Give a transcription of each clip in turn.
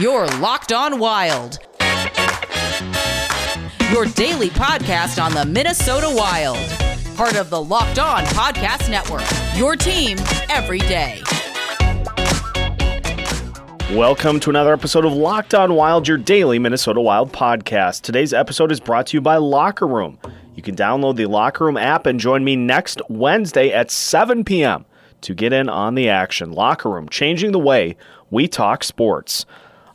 Your Locked On Wild. Your daily podcast on the Minnesota Wild. Part of the Locked On Podcast Network. Your team every day. Welcome to another episode of Locked On Wild, your daily Minnesota Wild podcast. Today's episode is brought to you by Locker Room. You can download the Locker Room app and join me next Wednesday at 7 p.m. to get in on the action. Locker Room, changing the way we talk sports.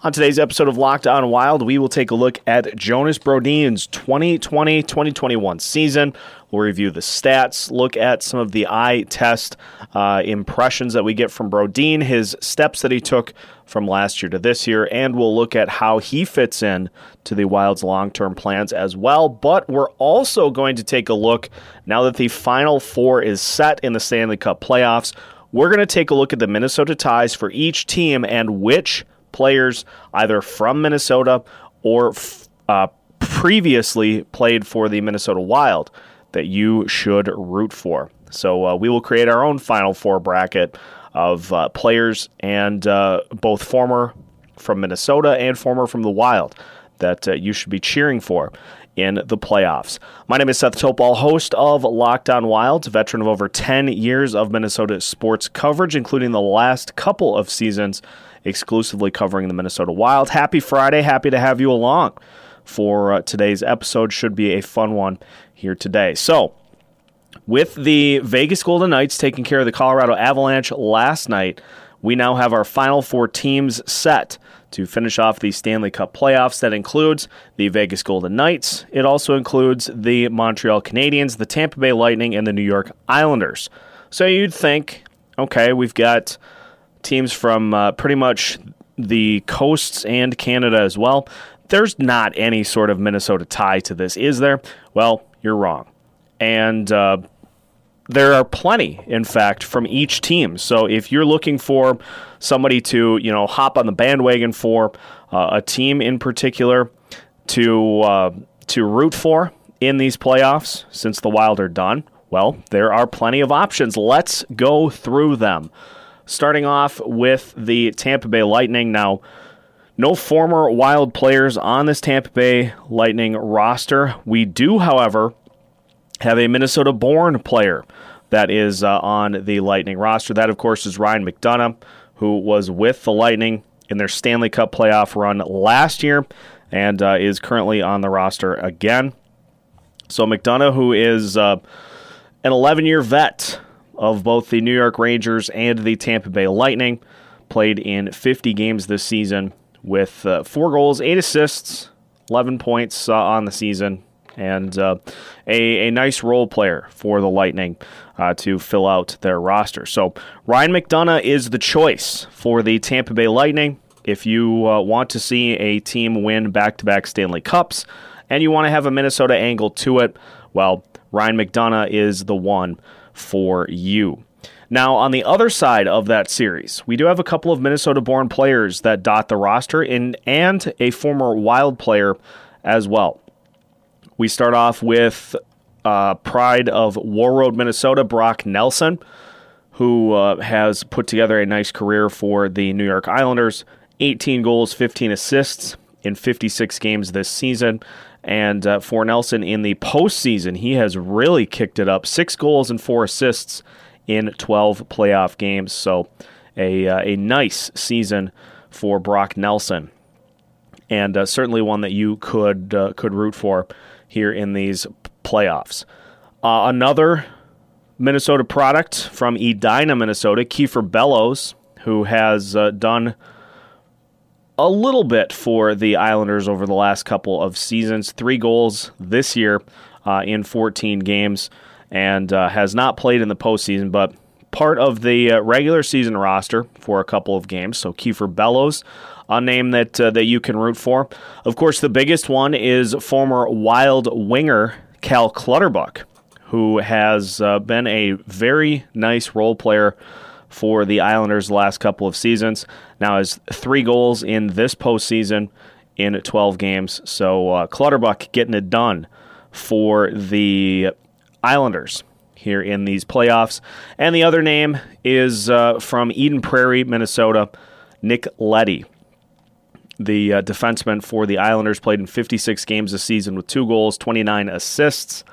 On today's episode of Locked On Wild, we will take a look at Jonas Brodin's 2020 2021 season. We'll review the stats, look at some of the eye test uh, impressions that we get from Brodin, his steps that he took from last year to this year, and we'll look at how he fits in to the Wild's long term plans as well. But we're also going to take a look now that the Final Four is set in the Stanley Cup playoffs. We're going to take a look at the Minnesota ties for each team and which players either from Minnesota or uh, previously played for the Minnesota Wild that you should root for. So uh, we will create our own Final Four bracket of uh, players and uh, both former from Minnesota and former from the Wild that uh, you should be cheering for in the playoffs. My name is Seth Topal, host of Locked On Wild, veteran of over 10 years of Minnesota sports coverage, including the last couple of seasons exclusively covering the Minnesota Wild. Happy Friday. Happy to have you along for uh, today's episode. Should be a fun one here today. So, with the Vegas Golden Knights taking care of the Colorado Avalanche last night, we now have our final four teams set to finish off the Stanley Cup playoffs. That includes the Vegas Golden Knights. It also includes the Montreal Canadiens, the Tampa Bay Lightning, and the New York Islanders. So you'd think, okay, we've got teams from uh, pretty much the coasts and Canada as well. There's not any sort of Minnesota tie to this, is there? Well, you're wrong. And uh, there are plenty, in fact, from each team. So if you're looking for somebody to, you know, hop on the bandwagon for uh, a team in particular to uh, to root for in these playoffs, since the Wild are done, well, there are plenty of options. Let's go through them starting off with the Tampa Bay Lightning. Now, no former Wild players on this Tampa Bay Lightning roster. We do, however, have a Minnesota born player that is uh, on the Lightning roster. That, of course, is Ryan McDonagh, who was with the Lightning in their Stanley Cup playoff run last year and uh, is currently on the roster again. So, McDonagh, who is uh, an 11 year vet of both the New York Rangers and the Tampa Bay Lightning. Played in 50 games this season with uh, four goals, eight assists, 11 points uh, on the season, and uh, a, a nice role player for the Lightning uh, to fill out their roster. So Ryan McDonagh is the choice for the Tampa Bay Lightning. If you uh, want to see a team win back to back Stanley Cups and you want to have a Minnesota angle to it, well, Ryan McDonagh is the one for you. Now, on the other side of that series, we do have a couple of Minnesota born players that dot the roster in, and a former Wild player as well. We start off with uh, Pride of Warroad, Minnesota, Brock Nelson, who uh, has put together a nice career for the New York Islanders 18 goals, 15 assists in 56 games this season. And uh, for Nelson in the postseason, he has really kicked it up. Six goals and four assists in 12 playoff games. So a, uh, a nice season for Brock Nelson. And uh, certainly one that you could, uh, could root for here in these playoffs. Uh, another Minnesota product from Edina, Minnesota, Kiefer Bellows, who has uh, done a little bit for the Islanders over the last couple of seasons. Three goals this year uh, in 14 games, and uh, has not played in the postseason, but part of the uh, regular season roster for a couple of games. So Kiefer Bellows, a name that uh, that you can root for. Of course, the biggest one is former Wild winger Cal Clutterbuck, who has uh, been a very nice role player for the Islanders the last couple of seasons. Now has three goals in this postseason in 12 games. So uh, Clutterbuck getting it done for the Islanders here in these playoffs. And the other name is uh, from Eden Prairie, Minnesota, Nick Leddy. The uh, defenseman for the Islanders, played in 56 games this season with two goals, 29 assists.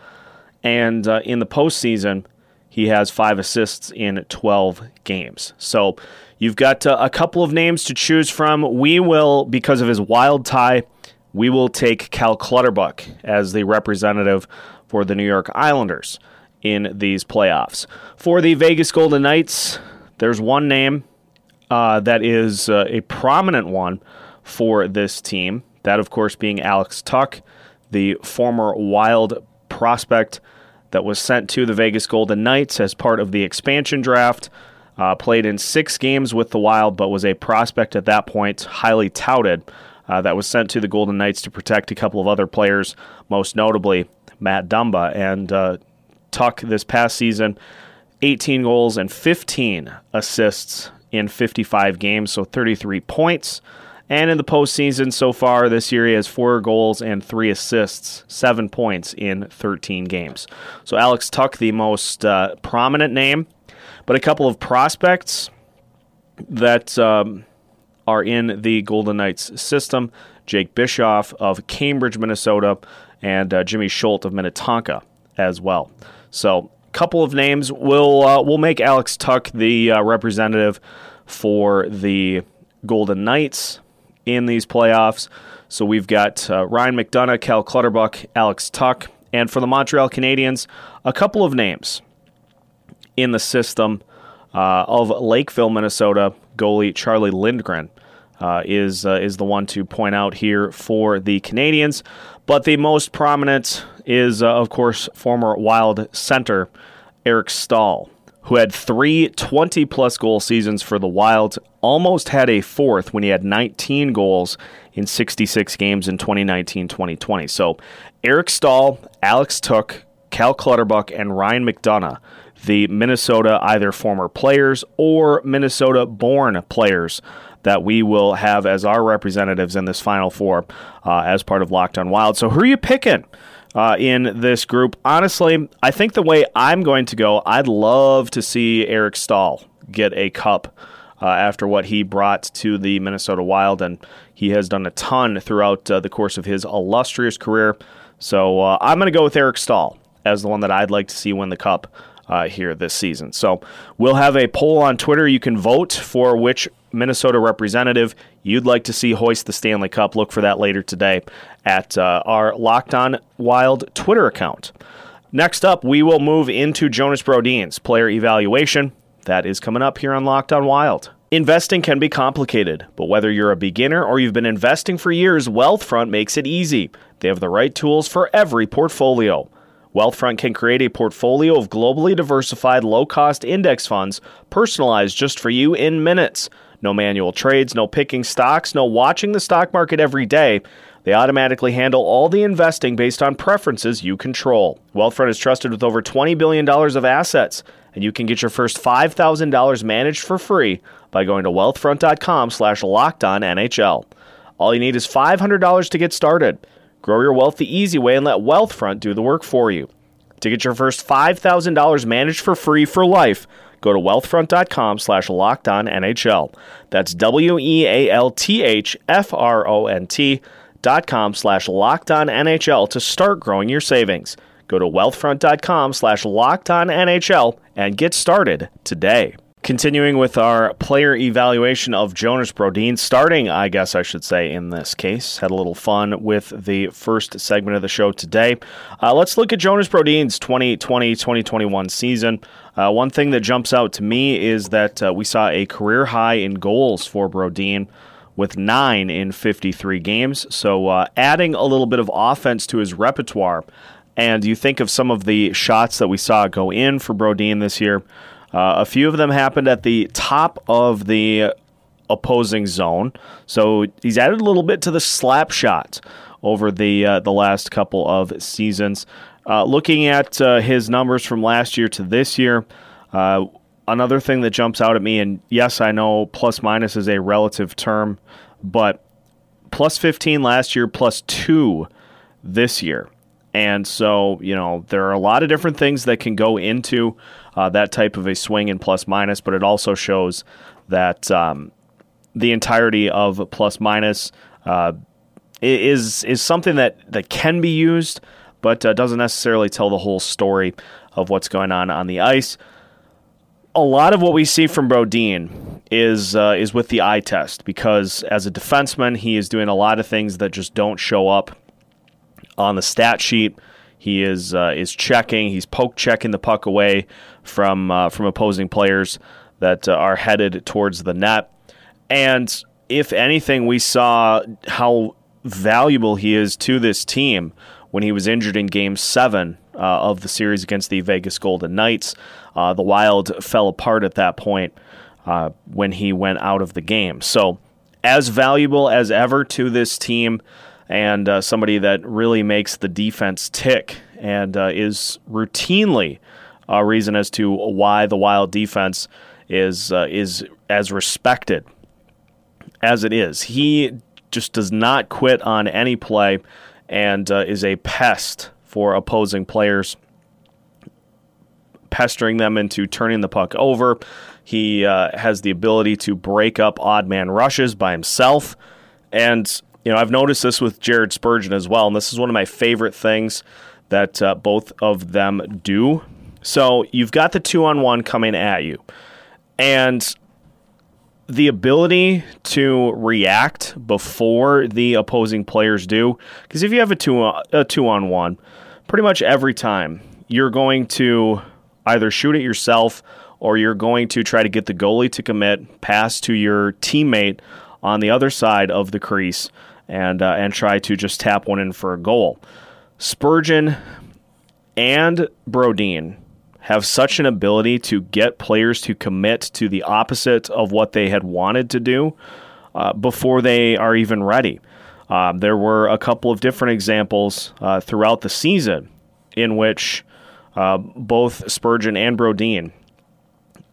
And uh, in the postseason, he has five assists in 12 games. So you've got uh, a couple of names to choose from. We will, because of his wild tie, we will take Cal Clutterbuck as the representative for the New York Islanders in these playoffs. For the Vegas Golden Knights, there's one name uh, that is uh, a prominent one for this team. That, of course, being Alex Tuch, the former Wild prospect that was sent to the Vegas Golden Knights as part of the expansion draft. Uh, played in six games with the Wild, but was a prospect at that point, highly touted. Uh, that was sent to the Golden Knights to protect a couple of other players, most notably Matt Dumba. And uh, Tuch this past season, 18 goals and 15 assists in 55 games, so 33 points. And in the postseason so far this year, he has four goals and three assists, seven points in 13 games. So Alex Tuch, the most uh, prominent name, but a couple of prospects that um, are in the Golden Knights system Jake Bischoff of Cambridge, Minnesota, and uh, Jimmy Schuldt of Minnetonka as well. So, a couple of names. We'll, uh, we'll make Alex Tuch the uh, representative for the Golden Knights in these playoffs. So we've got uh, Ryan McDonagh, Cal Clutterbuck, Alex Tuch, and for the Montreal Canadiens, a couple of names in the system uh, of Lakeville, Minnesota goalie Charlie Lindgren. Uh, is uh, is the one to point out here for the Canadiens, but the most prominent is uh, of course former Wild center Eric Staal who had three 20 plus goal seasons for the Wild, almost had a fourth when he had 19 goals in 66 games in 2019 2020. So Eric Staal, Alex Tuch, Cal Clutterbuck, and Ryan McDonagh, the Minnesota either former players or Minnesota born players that we will have as our representatives in this Final Four uh, as part of Locked on Wild. So who are you picking? Uh, in this group. Honestly, I think the way I'm going to go, I'd love to see Eric Staal get a cup uh, after what he brought to the Minnesota Wild, and he has done a ton throughout uh, the course of his illustrious career. So uh, I'm going to go with Eric Staal as the one that I'd like to see win the cup. Uh, here this season. So we'll have a poll on Twitter. You can vote for which Minnesota representative you'd like to see hoist the Stanley Cup. Look for that later today at uh, our Locked On Wild Twitter account. Next up, we will move into Jonas Brodin's player evaluation. That is coming up here on Locked On Wild. Investing can be complicated, but whether you're a beginner or you've been investing for years, Wealthfront makes it easy. They have the right tools for every portfolio. Wealthfront can create a portfolio of globally diversified, low cost index funds personalized just for you in minutes. No manual trades, no picking stocks, no watching the stock market every day. They automatically handle all the investing based on preferences you control. Wealthfront is trusted with over $20 billion of assets, and you can get your first $5,000 managed for free by going to wealthfront.com slash NHL. All you need is $500 to get started. Grow your wealth the easy way and let Wealthfront do the work for you. To get your first $5,000 managed for free for life, Go to wealthfront.com slash locked on NHL. That's W E A L T H F R O N T dot com slash locked on NHL to start growing your savings. Go to wealthfront.com slash locked on NHL and get started today. Continuing with our player evaluation of Jonas Brodin, starting, I guess I should say, in this case. Had a little fun with the first segment of the show today. Uh, let's look at Jonas Brodin's 2020 2021 season. Uh, one thing that jumps out to me is that uh, we saw a career high in goals for Brodin with nine in 53 games. So uh, adding a little bit of offense to his repertoire. And you think of some of the shots that we saw go in for Brodin this year. Uh, a few of them happened at the top of the opposing zone, so he's added a little bit to the slap shot over the uh, the last couple of seasons. Uh, looking at uh, his numbers from last year to this year, uh, another thing that jumps out at me, and yes, I know plus minus is a relative term, but plus 15 last year, plus two this year. And so, you know, there are a lot of different things that can go into uh, that type of a swing in plus minus, but it also shows that um, the entirety of plus minus uh, is is something that that can be used, but uh, doesn't necessarily tell the whole story of what's going on on the ice. A lot of what we see from Brodin is uh, is with the eye test because as a defenseman, he is doing a lot of things that just don't show up on the stat sheet. He is uh, is checking. He's poke checking the puck away from uh, from opposing players that uh, are headed towards the net. And if anything, we saw how valuable he is to this team when he was injured in Game Seven uh, of the series against the Vegas Golden Knights. Uh, the Wild fell apart at that point when he went out of the game. So, as valuable as ever to this team, and uh, somebody that really makes the defense tick and uh, is routinely a reason as to why the Wild defense is uh, is as respected as it is. He just does not quit on any play and uh, is a pest for opposing players, pestering them into turning the puck over. He uh, has the ability to break up odd man rushes by himself. And, you know, I've noticed this with Jared Spurgeon as well. And this is one of my favorite things that uh, both of them do. So you've got the two on one coming at you. And the ability to react before the opposing players do, because if you have a two a two on one, pretty much every time you're going to either shoot it yourself or you're going to try to get the goalie to commit pass to your teammate on the other side of the crease and uh, and try to just tap one in for a goal. Spurgeon and Brodin have such an ability to get players to commit to the opposite of what they had wanted to do uh, before they are even ready. Um, there were a couple of different examples uh, throughout the season in which uh, both Spurgeon and Brodin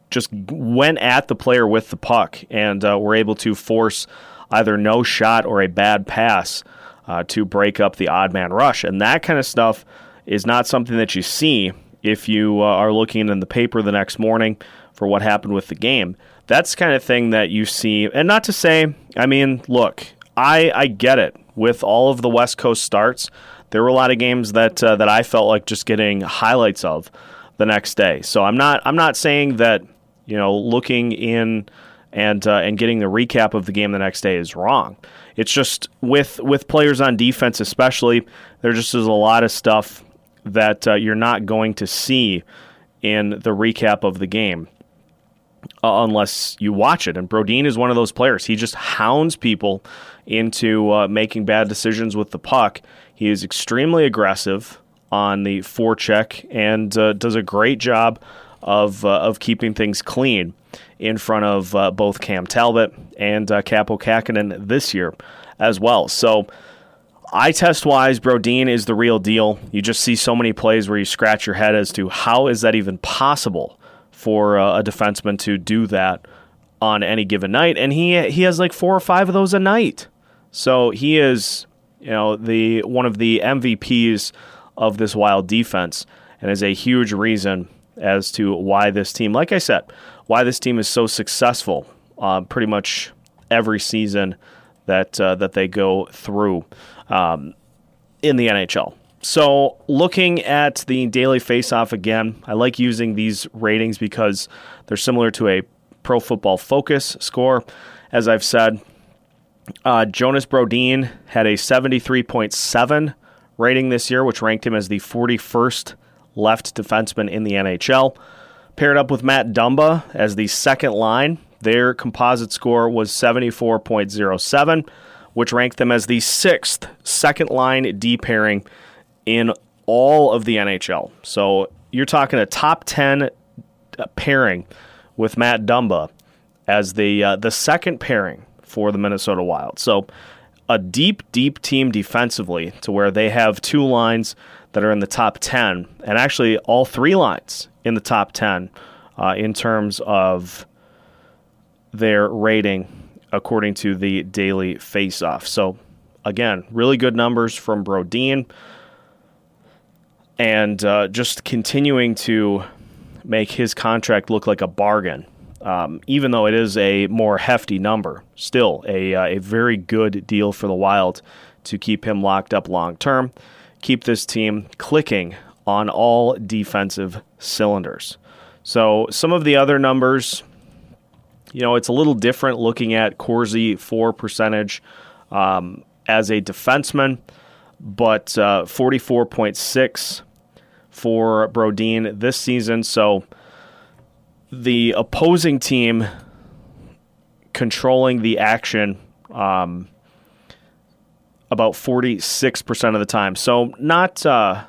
just went at the player with the puck and uh, were able to force either no shot or a bad pass uh, to break up the odd man rush. And that kind of stuff is not something that you see if you uh, are looking in the paper the next morning for what happened with the game. That's kind of thing that you see. And not to say, I mean, look, I, I get it. With all of the West Coast starts, there were a lot of games that uh, that I felt like just getting highlights of the next day. So I'm not I'm not saying that you know looking in and uh, and getting the recap of the game the next day is wrong. It's just with with players on defense, especially, there just is a lot of stuff that uh, you're not going to see in the recap of the game uh, unless you watch it. And Brodin is one of those players. He just hounds people into uh, making bad decisions with the puck. He is extremely aggressive on the forecheck and uh, does a great job of uh, of keeping things clean in front of uh, both Cam Talbot and uh, Kaapo Kähkönen this year as well. So eye test wise, Brodin is the real deal. You just see so many plays where you scratch your head as to how is that even possible for uh, a defenseman to do that on any given night, and he he has like four or five of those a night. So he is, you know, the one of the MVPs of this wild defense, and is a huge reason as to why this team, like I said, why this team is so successful. Uh, pretty much every season that uh, that they go through um, in the NHL. So, looking at the daily faceoff again, I like using these ratings because they're similar to a Pro Football Focus score. As I've said, uh, Jonas Brodin had a 73.7 rating this year, which ranked him as the 41st left defenseman in the NHL. Paired up with Matt Dumba as the second line, their composite score was 74.07 which ranked them as the sixth second line D pairing in all of the NHL. So you're talking a top 10 uh, pairing with Matt Dumba as the uh, the second pairing for the Minnesota Wild. So a deep, deep team defensively to where they have two lines that are in the top 10, and actually all three lines in the top 10 uh, in terms of their rating according to the daily faceoff. So, again, really good numbers from Brodin. And uh, just continuing to make his contract look like a bargain Um, even though it is a more hefty number, still a, uh, a very good deal for the Wild to keep him locked up long term, keep this team clicking on all defensive cylinders. So, some of the other numbers, you know, it's a little different looking at Corsi For percentage um, as a defenseman, but uh, 44.6 for Brodin this season. So, the opposing team controlling the action um, about 46% of the time. So not uh,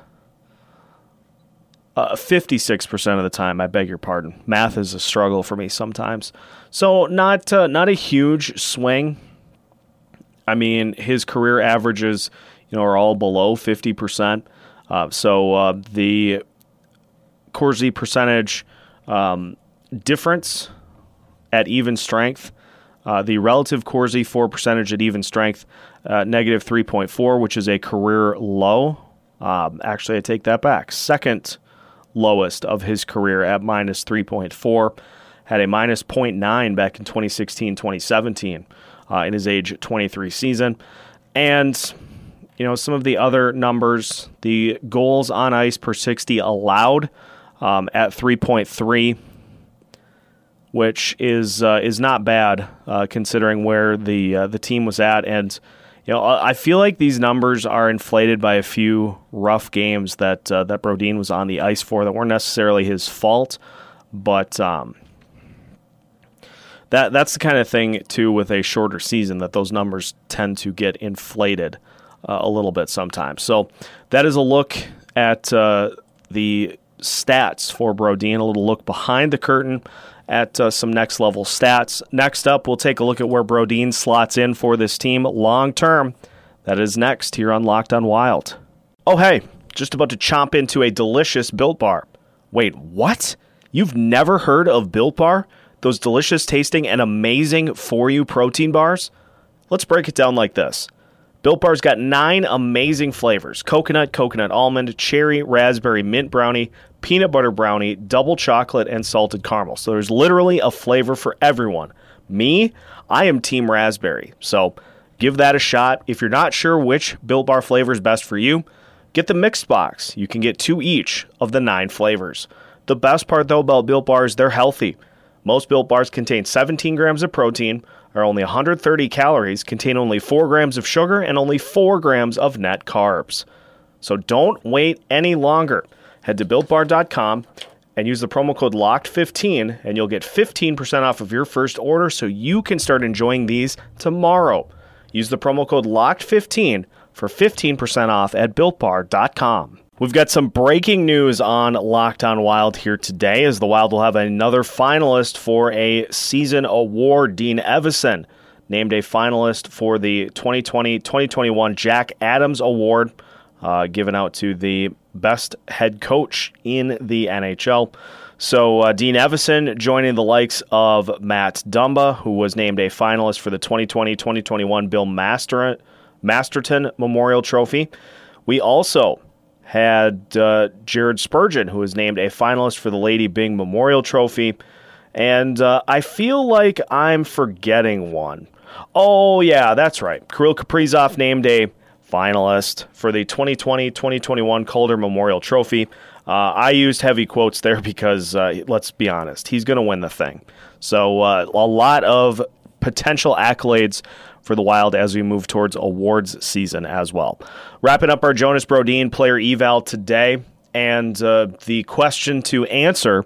uh, 56% of the time, I beg your pardon. Math is a struggle for me sometimes. So not uh, not a huge swing. I mean, his career averages, you know, are all below 50%. Uh, so uh, the Corsi percentage um, difference at even strength. Uh, the relative Corsi For percentage at even strength, uh, negative 3.4, which is a career low. Um, actually, I take that back. Second lowest of his career at minus 3.4. Had a minus 0.9 back in 2016 2017 uh, in his age 23 season. And, you know, some of the other numbers the goals on ice per 60 allowed um, at 3.3 which is uh, is not bad uh, considering where the uh, the team was at. And you know, I feel like these numbers are inflated by a few rough games that uh, that Brodin was on the ice for that weren't necessarily his fault, but. Um, that, that's the kind of thing too with a shorter season that those numbers tend to get inflated uh, a little bit sometimes. So that is a look at uh, the stats for Brodin, a little look behind the curtain at uh, some next level stats. Next up, we'll take a look at where Brodin slots in for this team long term. That is next here on Locked on Wild. Oh, hey, just about to chomp into a delicious Built Bar. Wait, what? You've never heard of Built Bar? Those delicious tasting and amazing for you protein bars? Let's break it down like this. Built Bar's got nine amazing flavors coconut, coconut almond, cherry, raspberry, mint brownie, peanut butter brownie, double chocolate, and salted caramel. So there's literally a flavor for everyone. Me, I am Team Raspberry. So give that a shot. If you're not sure which Built Bar flavor is best for you, get the mixed box. You can get two each of the nine flavors. The best part, though, about Built Bars, they're healthy. Most Built Bars contain 17 grams of protein, are only 130 calories, contain only 4 grams of sugar, and only 4 grams of net carbs. So don't wait any longer. Head to builtbar.com and use the promo code LOCKED15 and you'll get 15% off of your first order so you can start enjoying these tomorrow. Use the promo code LOCKED15 for 15% off at builtbar.com. We've got some breaking news on Locked on Wild here today as the Wild will have another finalist for a season award. Dean Evason named a finalist for the 2020 2021 Jack Adams Award uh, given out to the best head coach in the NHL. So uh, Dean Evason joining the likes of Matt Dumba, who was named a finalist for the 2020-2021 Bill Master- Masterton Memorial Trophy. We also had uh, Jared Spurgeon, who was named a finalist for the Lady Byng Memorial Trophy. And uh, I feel like I'm forgetting one. Oh, yeah, that's right. Kirill Kaprizov named a finalist for the 2020 2021 Calder Memorial Trophy. Uh, I used heavy quotes there because, uh, let's be honest, he's going to win the thing. So, uh, a lot of potential accolades for the Wild as we move towards awards season as well. Wrapping up our Jonas Brodin player eval today, and uh, the question to answer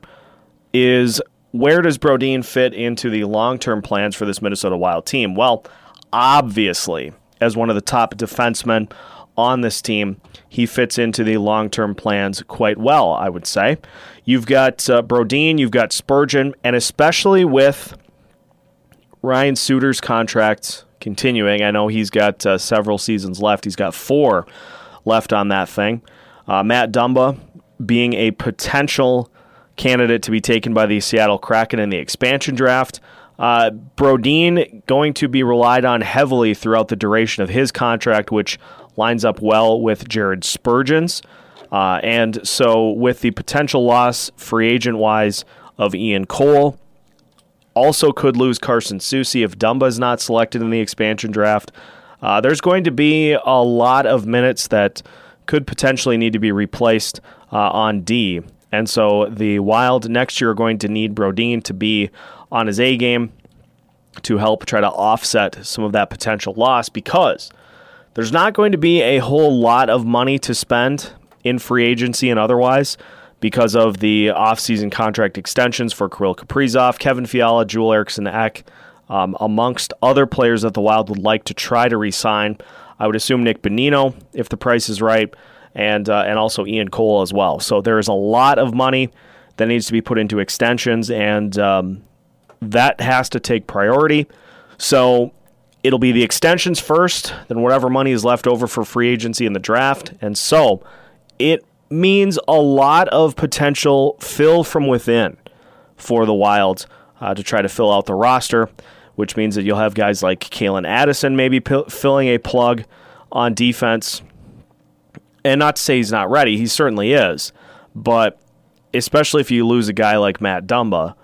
is where does Brodin fit into the long term plans for this Minnesota Wild team? Well, obviously, as one of the top defensemen on this team, he fits into the long term plans quite well, I would say. You've got uh, Brodin, you've got Spurgeon, and especially with Ryan Suter's contract continuing, I know he's got uh, several seasons left. He's got four left on that thing. Uh, Matt Dumba being a potential candidate to be taken by the Seattle Kraken in the expansion draft. Uh, Brodin going to be relied on heavily throughout the duration of his contract, which lines up well with Jared Spurgeon's. Uh, and so, with the potential loss, free agent wise, of Ian Cole, also could lose Carson Soucy if Dumba is not selected in the expansion draft. Uh, there's going to be a lot of minutes that could potentially need to be replaced uh, on D. And so the Wild next year are going to need Brodin to be on his A game to help try to offset some of that potential loss because there's not going to be a whole lot of money to spend in free agency and otherwise because of the offseason contract extensions for Kirill Kaprizov, Kevin Fiala, Joel Eriksson Ek, um, amongst other players that the Wild would like to try to re-sign. I would assume Nick Bonino if the price is right, and uh, and also Ian Cole as well. So there is a lot of money that needs to be put into extensions, and um, that has to take priority. So it'll be the extensions first, then whatever money is left over for free agency in the draft, and so it means a lot of potential fill from within for the Wilds uh, to try to fill out the roster which means that you'll have guys like Calen Addison maybe p- filling a plug on defense. And not to say he's not ready, he certainly is. But especially if you lose a guy like Matt Dumba,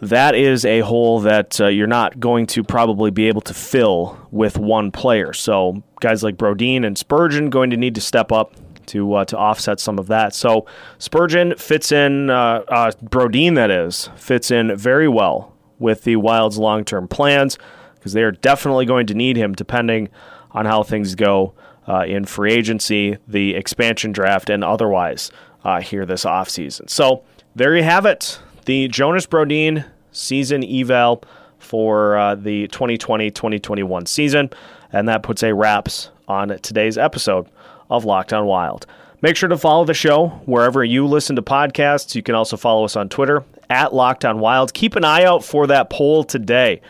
that is a hole that uh, you're not going to probably be able to fill with one player. So guys like Brodin and Spurgeon going to need to step up to uh, to offset some of that. So Spurgeon fits in, uh, uh Brodin that is fits in very well with the Wild's long term plans because they are definitely going to need him depending on how things go uh, in free agency, the expansion draft, and otherwise uh, here this offseason. So there you have it. The Jonas Brodin season eval for uh, the 2020 2021 season. And that puts a wraps on today's episode of Locked On Wild. Make sure to follow the show wherever you listen to podcasts. You can also follow us on Twitter at Locked On Wild. Keep an eye out for that poll today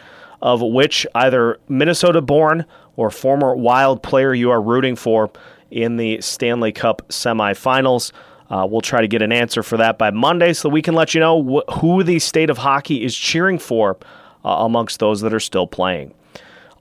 of which either Minnesota born or former Wild player you are rooting for in the Stanley Cup semifinals. Uh, we'll try to get an answer for that by Monday so we can let you know wh- who the state of hockey is cheering for uh, amongst those that are still playing.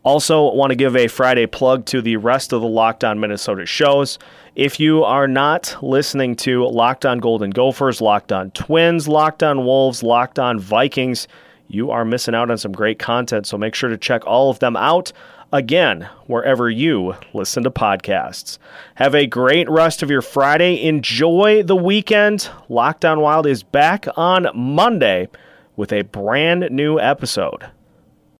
Also, want to give a Friday plug to the rest of the Locked On Minnesota shows. If you are not listening to Locked On Golden Gophers, Locked On Twins, Locked On Wolves, Locked On Vikings, you are missing out on some great content. So make sure to check all of them out again wherever you listen to podcasts. Have a great rest of your Friday. Enjoy the weekend. Locked On Wild is back on Monday with a brand new episode.